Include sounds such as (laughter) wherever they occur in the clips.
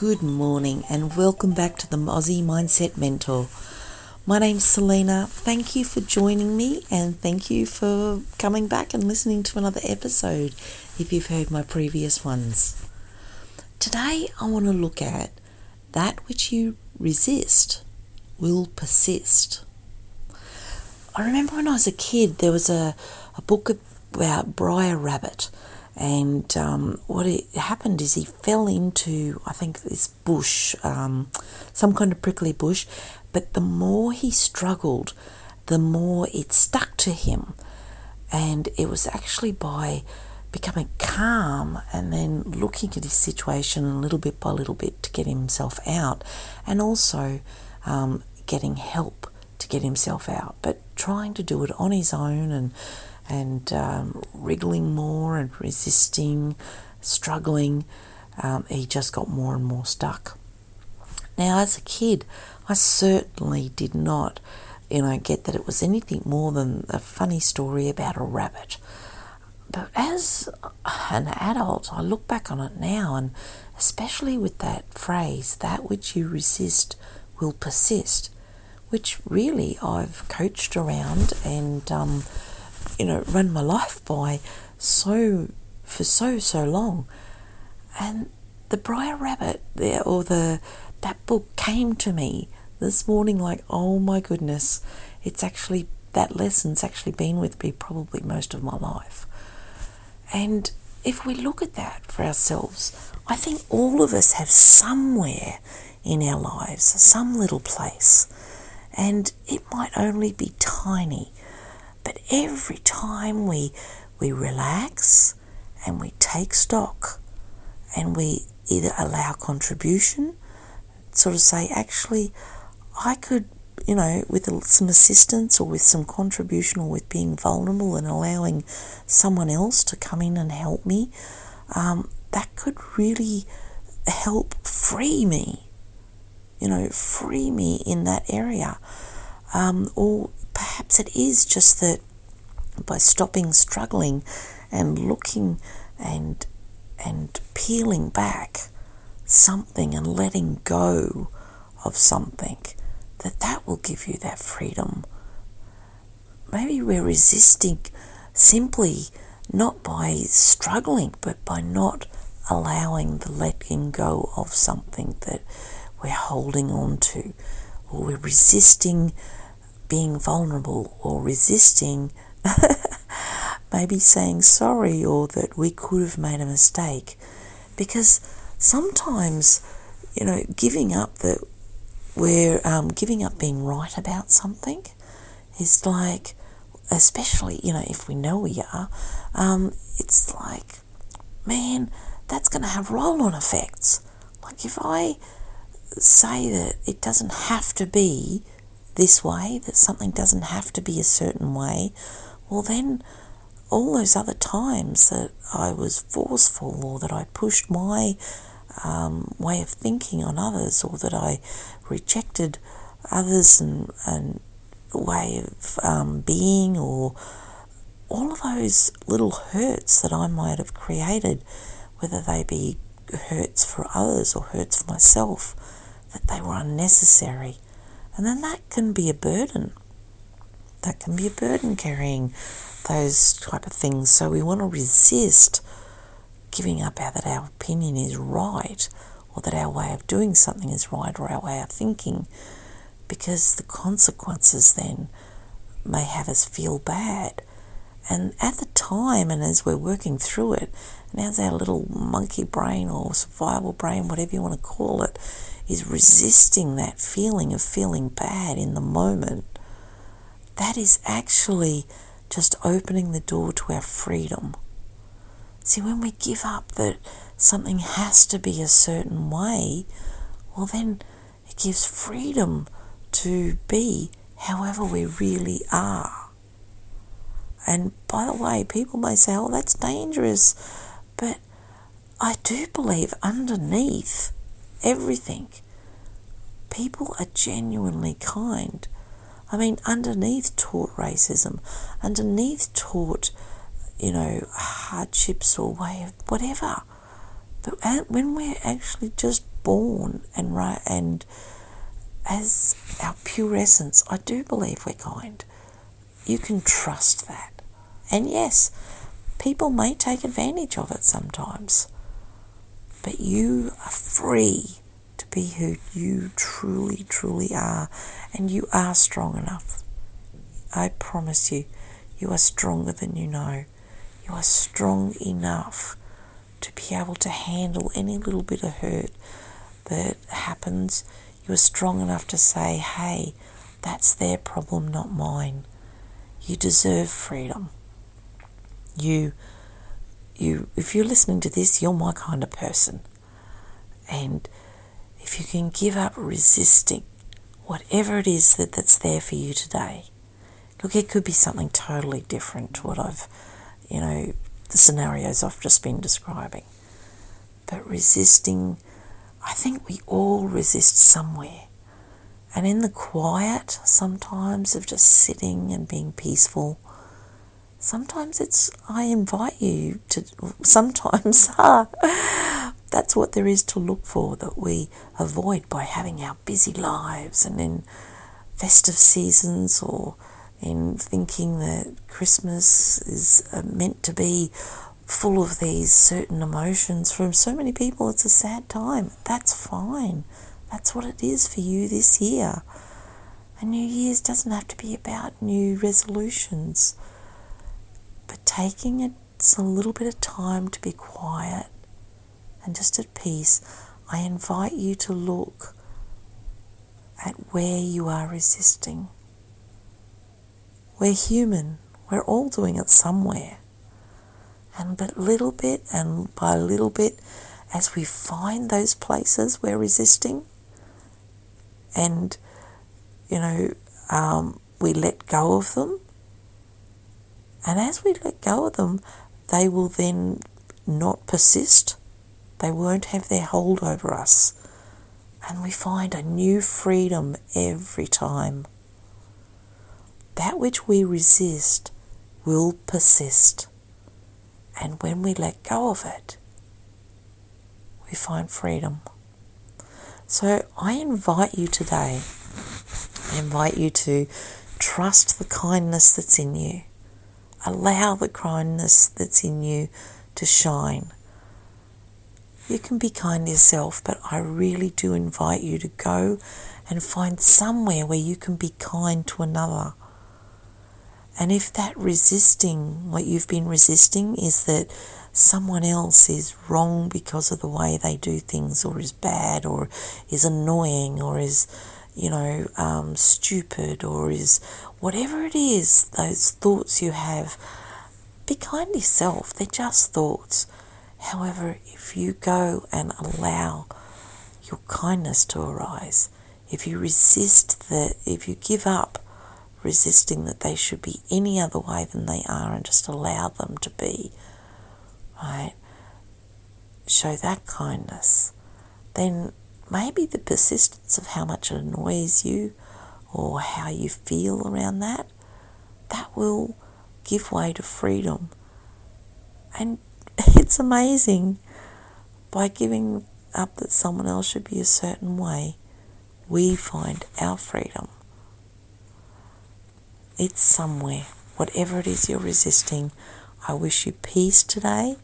Good morning and welcome back to the Aussie Mindset Mentor. My name's Selena. Thank you for joining me and thank you for coming back and listening to another episode if you've heard my previous ones. Today I want to look at that which you resist will persist. I remember when I was a kid there was a, a book about Briar Rabbit and um, what it happened is he fell into I think this bush, um, some kind of prickly bush. But the more he struggled, the more it stuck to him, and it was actually by becoming calm and then looking at his situation a little bit by little bit to get himself out, and also um, getting help to get himself out, but trying to do it on his own and and um, wriggling more and resisting, struggling, um, he just got more and more stuck. Now, as a kid, I certainly did not, you know, get that it was anything more than a funny story about a rabbit. But as an adult, I look back on it now, and especially with that phrase, that which you resist will persist, which really I've coached around and um, you know, run my life by so for so so long. And the Briar Rabbit there or the that book came to me this morning like, oh my goodness, it's actually that lesson's actually been with me probably most of my life. And if we look at that for ourselves, I think all of us have somewhere in our lives, some little place, and it might only be tiny, but every time we, we relax and we take stock and we either allow contribution, sort of say, actually, I could, you know, with some assistance or with some contribution or with being vulnerable and allowing someone else to come in and help me, um, that could really help free me, you know, free me in that area. Um, or perhaps it is just that by stopping struggling and looking and and peeling back something and letting go of something that that will give you that freedom. Maybe we're resisting simply not by struggling but by not allowing the letting go of something that we're holding on to or we're resisting being vulnerable or resisting (laughs) maybe saying sorry or that we could have made a mistake. Because sometimes, you know, giving up that we're um, giving up being right about something is like, especially, you know, if we know we are, um, it's like, man, that's going to have roll on effects. Like if I say that it doesn't have to be this way, that something doesn't have to be a certain way, well, then all those other times that I was forceful or that I pushed my um, way of thinking on others or that I rejected others and, and way of um, being or all of those little hurts that I might have created, whether they be hurts for others or hurts for myself, that they were unnecessary. And then that can be a burden. That can be a burden carrying those type of things. So we want to resist giving up that our opinion is right or that our way of doing something is right or our way of thinking because the consequences then may have us feel bad. And at the time, and as we're working through it, and as our little monkey brain or survival brain, whatever you want to call it, is resisting that feeling of feeling bad in the moment, that is actually just opening the door to our freedom. See, when we give up that something has to be a certain way, well, then it gives freedom to be however we really are. And by the way, people may say, oh, that's dangerous. But I do believe underneath everything. People are genuinely kind. I mean, underneath taught racism, underneath taught, you know, hardships or way of whatever. But when we're actually just born and right and as our pure essence, I do believe we're kind. You can trust that. And yes, people may take advantage of it sometimes. But you are free to be who you truly, truly are. And you are strong enough. I promise you, you are stronger than you know. You are strong enough to be able to handle any little bit of hurt that happens. You are strong enough to say, hey, that's their problem, not mine. You deserve freedom. You you if you're listening to this, you're my kind of person. And if you can give up resisting whatever it is that, that's there for you today. Look, it could be something totally different to what I've, you know, the scenarios I've just been describing. But resisting, I think we all resist somewhere. And in the quiet, sometimes of just sitting and being peaceful, sometimes it's, I invite you to, sometimes, (laughs) that's what there is to look for that we avoid by having our busy lives and in festive seasons or in thinking that Christmas is uh, meant to be full of these certain emotions. from so many people, it's a sad time. That's fine. That's what it is for you this year. And New Year's doesn't have to be about new resolutions, but taking a little bit of time to be quiet and just at peace, I invite you to look at where you are resisting. We're human, we're all doing it somewhere. And but little bit and by little bit, as we find those places we're resisting, and you know, um, we let go of them. And as we let go of them, they will then not persist they won't have their hold over us. And we find a new freedom every time. That which we resist will persist. And when we let go of it, we find freedom. So I invite you today, I invite you to trust the kindness that's in you. Allow the kindness that's in you to shine. You can be kind to yourself, but I really do invite you to go and find somewhere where you can be kind to another. And if that resisting, what you've been resisting, is that someone else is wrong because of the way they do things, or is bad, or is annoying, or is, you know, um, stupid, or is whatever it is, those thoughts you have, be kind to yourself. They're just thoughts. However, if you go and allow your kindness to arise, if you resist that, if you give up resisting that they should be any other way than they are and just allow them to be, right? Show that kindness, then maybe the persistence of how much it annoys you or how you feel around that, that will give way to freedom. And (laughs) it's amazing. By giving up that someone else should be a certain way, we find our freedom. It's somewhere. Whatever it is you're resisting, I wish you peace today.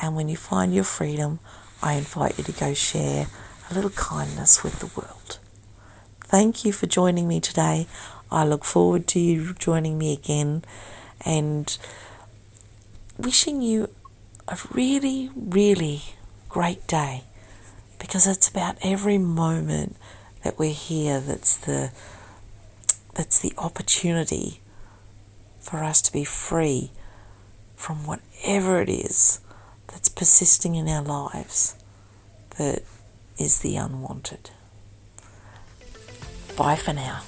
And when you find your freedom, I invite you to go share a little kindness with the world. Thank you for joining me today. I look forward to you joining me again and wishing you a really, really great day because it's about every moment that we're here that's the that's the opportunity for us to be free from whatever it is that's persisting in our lives that is the unwanted. Bye for now.